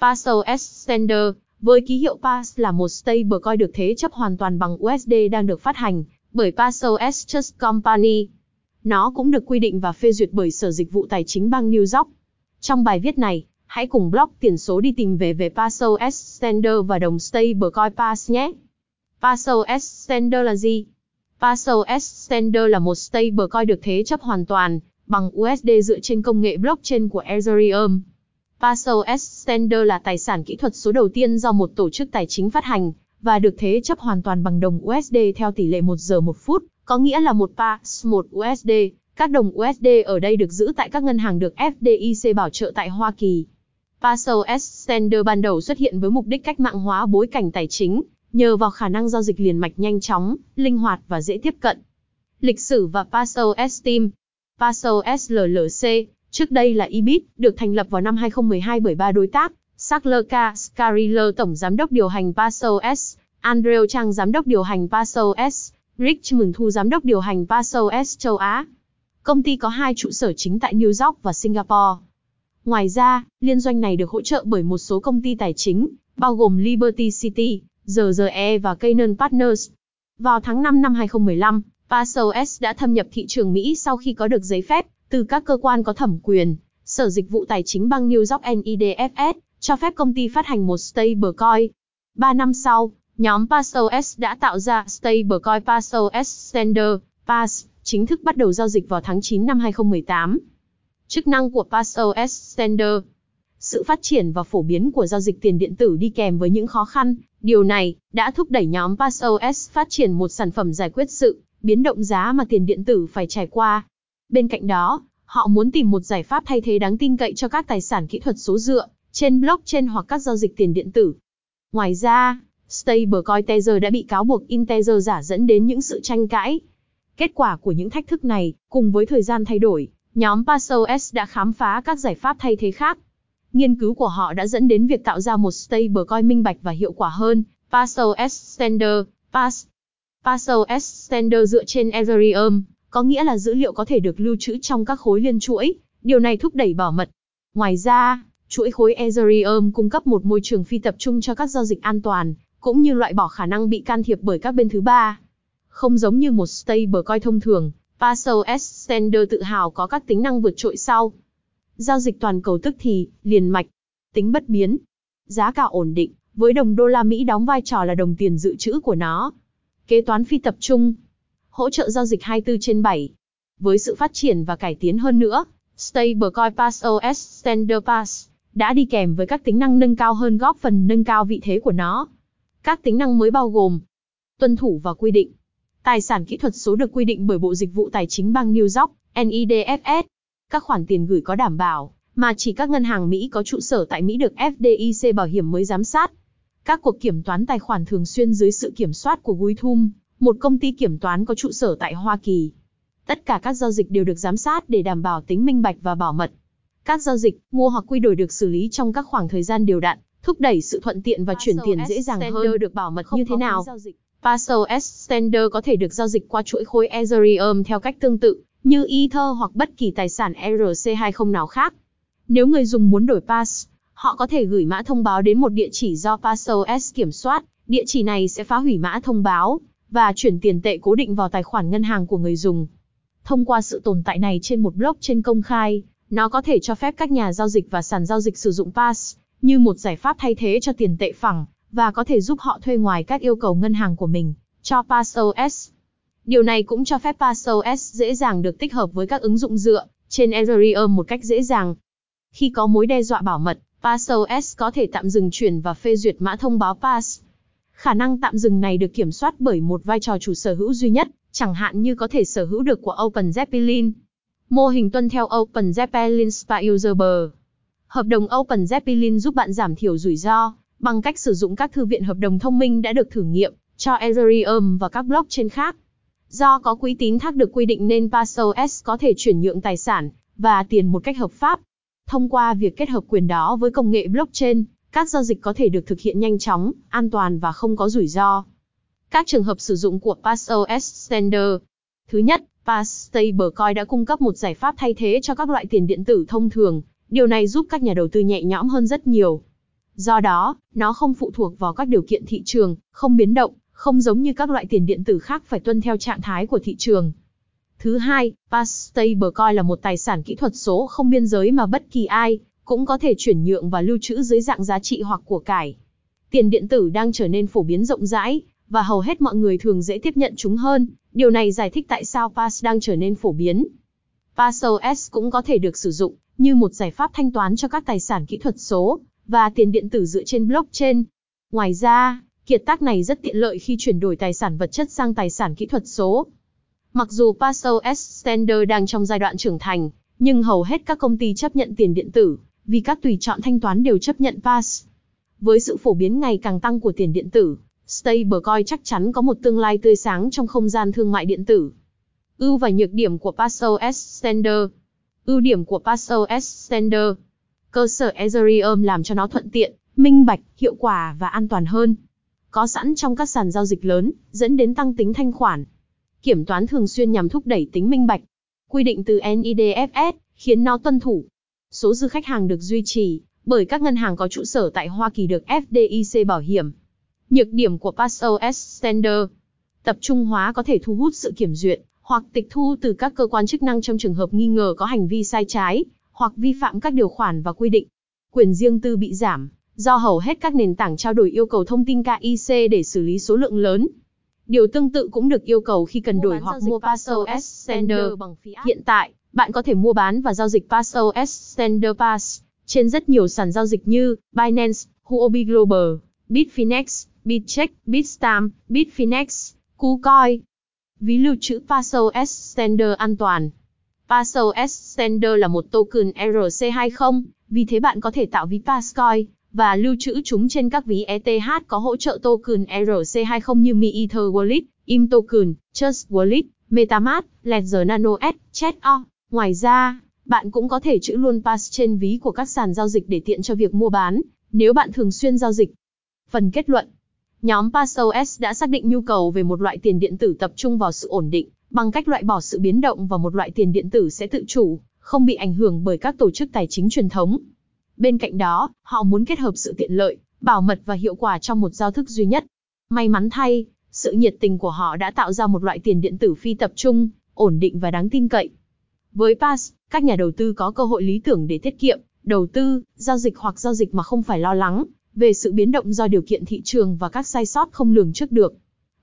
PassOS Extender, với ký hiệu Pass là một stablecoin được thế chấp hoàn toàn bằng USD đang được phát hành bởi PassOS Trust Company. Nó cũng được quy định và phê duyệt bởi Sở Dịch vụ Tài chính bang New York. Trong bài viết này, hãy cùng blog tiền số đi tìm về về PassOS Extender và đồng stablecoin Pass nhé. PassOS Extender là gì? PassOS Extender là một stablecoin được thế chấp hoàn toàn bằng USD dựa trên công nghệ blockchain của Ethereum. PassOS Extender là tài sản kỹ thuật số đầu tiên do một tổ chức tài chính phát hành và được thế chấp hoàn toàn bằng đồng USD theo tỷ lệ 1 giờ 1 phút, có nghĩa là một PAS 1 USD. Các đồng USD ở đây được giữ tại các ngân hàng được FDIC bảo trợ tại Hoa Kỳ. PassOS Extender ban đầu xuất hiện với mục đích cách mạng hóa bối cảnh tài chính, nhờ vào khả năng giao dịch liền mạch nhanh chóng, linh hoạt và dễ tiếp cận. Lịch sử và PassOS Steam, PassOS LLC, trước đây là Ibit, được thành lập vào năm 2012 bởi ba đối tác, Sackler Skariller tổng giám đốc điều hành PassOS, Andrew Trang giám đốc điều hành PassOS, Rich Mừng Thu giám đốc điều hành PassOS châu Á. Công ty có hai trụ sở chính tại New York và Singapore. Ngoài ra, liên doanh này được hỗ trợ bởi một số công ty tài chính, bao gồm Liberty City, RRE và Canaan Partners. Vào tháng 5 năm 2015, PassOS đã thâm nhập thị trường Mỹ sau khi có được giấy phép từ các cơ quan có thẩm quyền. Sở Dịch vụ Tài chính bang New York NIDFS cho phép công ty phát hành một stablecoin. Ba năm sau, nhóm PassOS đã tạo ra stablecoin PassOS Standard, PASS, chính thức bắt đầu giao dịch vào tháng 9 năm 2018. Chức năng của PassOS Standard Sự phát triển và phổ biến của giao dịch tiền điện tử đi kèm với những khó khăn, điều này đã thúc đẩy nhóm PassOS phát triển một sản phẩm giải quyết sự biến động giá mà tiền điện tử phải trải qua. Bên cạnh đó, họ muốn tìm một giải pháp thay thế đáng tin cậy cho các tài sản kỹ thuật số dựa trên blockchain hoặc các giao dịch tiền điện tử. Ngoài ra, stablecoin Tether đã bị cáo buộc in Tether giả dẫn đến những sự tranh cãi. Kết quả của những thách thức này, cùng với thời gian thay đổi, nhóm Pasos đã khám phá các giải pháp thay thế khác. Nghiên cứu của họ đã dẫn đến việc tạo ra một stablecoin minh bạch và hiệu quả hơn, Pasos Standard, PAS. PASOS Standard dựa trên Ethereum, có nghĩa là dữ liệu có thể được lưu trữ trong các khối liên chuỗi, điều này thúc đẩy bảo mật. Ngoài ra, chuỗi khối Ethereum cung cấp một môi trường phi tập trung cho các giao dịch an toàn, cũng như loại bỏ khả năng bị can thiệp bởi các bên thứ ba. Không giống như một stablecoin thông thường, PassOS Standard tự hào có các tính năng vượt trội sau. Giao dịch toàn cầu tức thì, liền mạch, tính bất biến, giá cả ổn định, với đồng đô la Mỹ đóng vai trò là đồng tiền dự trữ của nó. Kế toán phi tập trung, hỗ trợ giao dịch 24 trên 7. Với sự phát triển và cải tiến hơn nữa, Stablecoin PassOS Standard Pass đã đi kèm với các tính năng nâng cao hơn góp phần nâng cao vị thế của nó. Các tính năng mới bao gồm tuân thủ và quy định. Tài sản kỹ thuật số được quy định bởi Bộ Dịch vụ Tài chính bang New York, NIDFS. Các khoản tiền gửi có đảm bảo, mà chỉ các ngân hàng Mỹ có trụ sở tại Mỹ được FDIC bảo hiểm mới giám sát. Các cuộc kiểm toán tài khoản thường xuyên dưới sự kiểm soát của Guithum, một công ty kiểm toán có trụ sở tại Hoa Kỳ. Tất cả các giao dịch đều được giám sát để đảm bảo tính minh bạch và bảo mật. Các giao dịch, mua hoặc quy đổi được xử lý trong các khoảng thời gian đều đặn, thúc đẩy sự thuận tiện và chuyển tiền dễ dàng hơn. được bảo mật như thế nào? PassOS Standard có thể được giao dịch qua chuỗi khối Ethereum theo cách tương tự như Ether hoặc bất kỳ tài sản ERC20 nào khác. Nếu người dùng muốn đổi pass, họ có thể gửi mã thông báo đến một địa chỉ do PassOS kiểm soát. Địa chỉ này sẽ phá hủy mã thông báo và chuyển tiền tệ cố định vào tài khoản ngân hàng của người dùng. Thông qua sự tồn tại này trên một blockchain công khai, nó có thể cho phép các nhà giao dịch và sàn giao dịch sử dụng Pass như một giải pháp thay thế cho tiền tệ phẳng và có thể giúp họ thuê ngoài các yêu cầu ngân hàng của mình cho PassOS. Điều này cũng cho phép PassOS dễ dàng được tích hợp với các ứng dụng dựa trên Ethereum một cách dễ dàng. Khi có mối đe dọa bảo mật, PassOS có thể tạm dừng chuyển và phê duyệt mã thông báo Pass. Khả năng tạm dừng này được kiểm soát bởi một vai trò chủ sở hữu duy nhất, chẳng hạn như có thể sở hữu được của Open Zeppelin. Mô hình tuân theo Open Zeppelin Spa User Hợp đồng Open Zeppelin giúp bạn giảm thiểu rủi ro bằng cách sử dụng các thư viện hợp đồng thông minh đã được thử nghiệm cho Ethereum và các blockchain khác. Do có quỹ tín thác được quy định nên PASOS có thể chuyển nhượng tài sản và tiền một cách hợp pháp. Thông qua việc kết hợp quyền đó với công nghệ blockchain, các giao dịch có thể được thực hiện nhanh chóng, an toàn và không có rủi ro. Các trường hợp sử dụng của PassOS Standard. Thứ nhất, Pass Stablecoin đã cung cấp một giải pháp thay thế cho các loại tiền điện tử thông thường. Điều này giúp các nhà đầu tư nhẹ nhõm hơn rất nhiều. Do đó, nó không phụ thuộc vào các điều kiện thị trường, không biến động, không giống như các loại tiền điện tử khác phải tuân theo trạng thái của thị trường. Thứ hai, Pass Stablecoin là một tài sản kỹ thuật số không biên giới mà bất kỳ ai cũng có thể chuyển nhượng và lưu trữ dưới dạng giá trị hoặc của cải. Tiền điện tử đang trở nên phổ biến rộng rãi, và hầu hết mọi người thường dễ tiếp nhận chúng hơn. Điều này giải thích tại sao Pass đang trở nên phổ biến. PassOS cũng có thể được sử dụng như một giải pháp thanh toán cho các tài sản kỹ thuật số và tiền điện tử dựa trên blockchain. Ngoài ra, kiệt tác này rất tiện lợi khi chuyển đổi tài sản vật chất sang tài sản kỹ thuật số. Mặc dù PassOS Standard đang trong giai đoạn trưởng thành, nhưng hầu hết các công ty chấp nhận tiền điện tử, vì các tùy chọn thanh toán đều chấp nhận Pass. Với sự phổ biến ngày càng tăng của tiền điện tử, Stablecoin chắc chắn có một tương lai tươi sáng trong không gian thương mại điện tử. Ưu và nhược điểm của PassOS Standard Ưu điểm của PassOS Standard Cơ sở Ethereum làm cho nó thuận tiện, minh bạch, hiệu quả và an toàn hơn. Có sẵn trong các sàn giao dịch lớn, dẫn đến tăng tính thanh khoản. Kiểm toán thường xuyên nhằm thúc đẩy tính minh bạch. Quy định từ NIDFS khiến nó tuân thủ. Số dư khách hàng được duy trì bởi các ngân hàng có trụ sở tại Hoa Kỳ được FDIC bảo hiểm. Nhược điểm của PassOS Standard Tập trung hóa có thể thu hút sự kiểm duyệt, hoặc tịch thu từ các cơ quan chức năng trong trường hợp nghi ngờ có hành vi sai trái, hoặc vi phạm các điều khoản và quy định. Quyền riêng tư bị giảm, do hầu hết các nền tảng trao đổi yêu cầu thông tin KIC để xử lý số lượng lớn. Điều tương tự cũng được yêu cầu khi cần đổi hoặc mua PassOS Standard bằng. Hiện tại, bạn có thể mua bán và giao dịch PassOS Standard Pass trên rất nhiều sàn giao dịch như Binance, Huobi Global, Bitfinex, Bitcheck, Bitstamp, Bitfinex, KuCoin. Ví lưu trữ PassOS Standard an toàn. PassOS Standard là một token ERC20, vì thế bạn có thể tạo ví Passcoin và lưu trữ chúng trên các ví ETH có hỗ trợ token ERC20 như Mi Ether Wallet, Im Token, Trust Wallet, MetaMask, Ledger Nano S, Chat.o. Ngoài ra, bạn cũng có thể trữ luôn pass trên ví của các sàn giao dịch để tiện cho việc mua bán, nếu bạn thường xuyên giao dịch. Phần kết luận Nhóm PassOS đã xác định nhu cầu về một loại tiền điện tử tập trung vào sự ổn định, bằng cách loại bỏ sự biến động và một loại tiền điện tử sẽ tự chủ, không bị ảnh hưởng bởi các tổ chức tài chính truyền thống. Bên cạnh đó, họ muốn kết hợp sự tiện lợi, bảo mật và hiệu quả trong một giao thức duy nhất. May mắn thay, sự nhiệt tình của họ đã tạo ra một loại tiền điện tử phi tập trung, ổn định và đáng tin cậy. Với Pass, các nhà đầu tư có cơ hội lý tưởng để tiết kiệm, đầu tư, giao dịch hoặc giao dịch mà không phải lo lắng về sự biến động do điều kiện thị trường và các sai sót không lường trước được.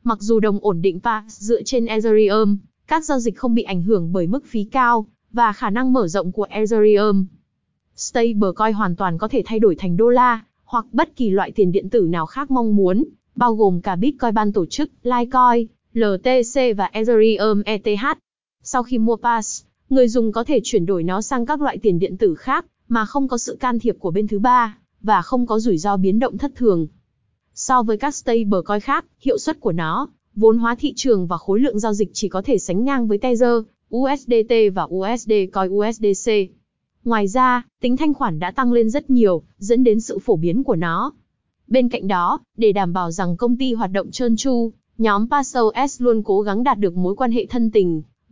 Mặc dù đồng ổn định Pass dựa trên Ethereum, các giao dịch không bị ảnh hưởng bởi mức phí cao và khả năng mở rộng của Ethereum. Stablecoin hoàn toàn có thể thay đổi thành đô la hoặc bất kỳ loại tiền điện tử nào khác mong muốn, bao gồm cả Bitcoin ban tổ chức, Litecoin, LTC và Ethereum ETH. Sau khi mua Pass, người dùng có thể chuyển đổi nó sang các loại tiền điện tử khác mà không có sự can thiệp của bên thứ ba và không có rủi ro biến động thất thường. So với các stablecoin khác, hiệu suất của nó, vốn hóa thị trường và khối lượng giao dịch chỉ có thể sánh ngang với Tether, USDT và USD Coin USDC. Ngoài ra, tính thanh khoản đã tăng lên rất nhiều, dẫn đến sự phổ biến của nó. Bên cạnh đó, để đảm bảo rằng công ty hoạt động trơn tru, nhóm PassOS luôn cố gắng đạt được mối quan hệ thân tình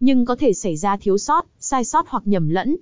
nhưng có thể xảy ra thiếu sót, sai sót hoặc nhầm lẫn.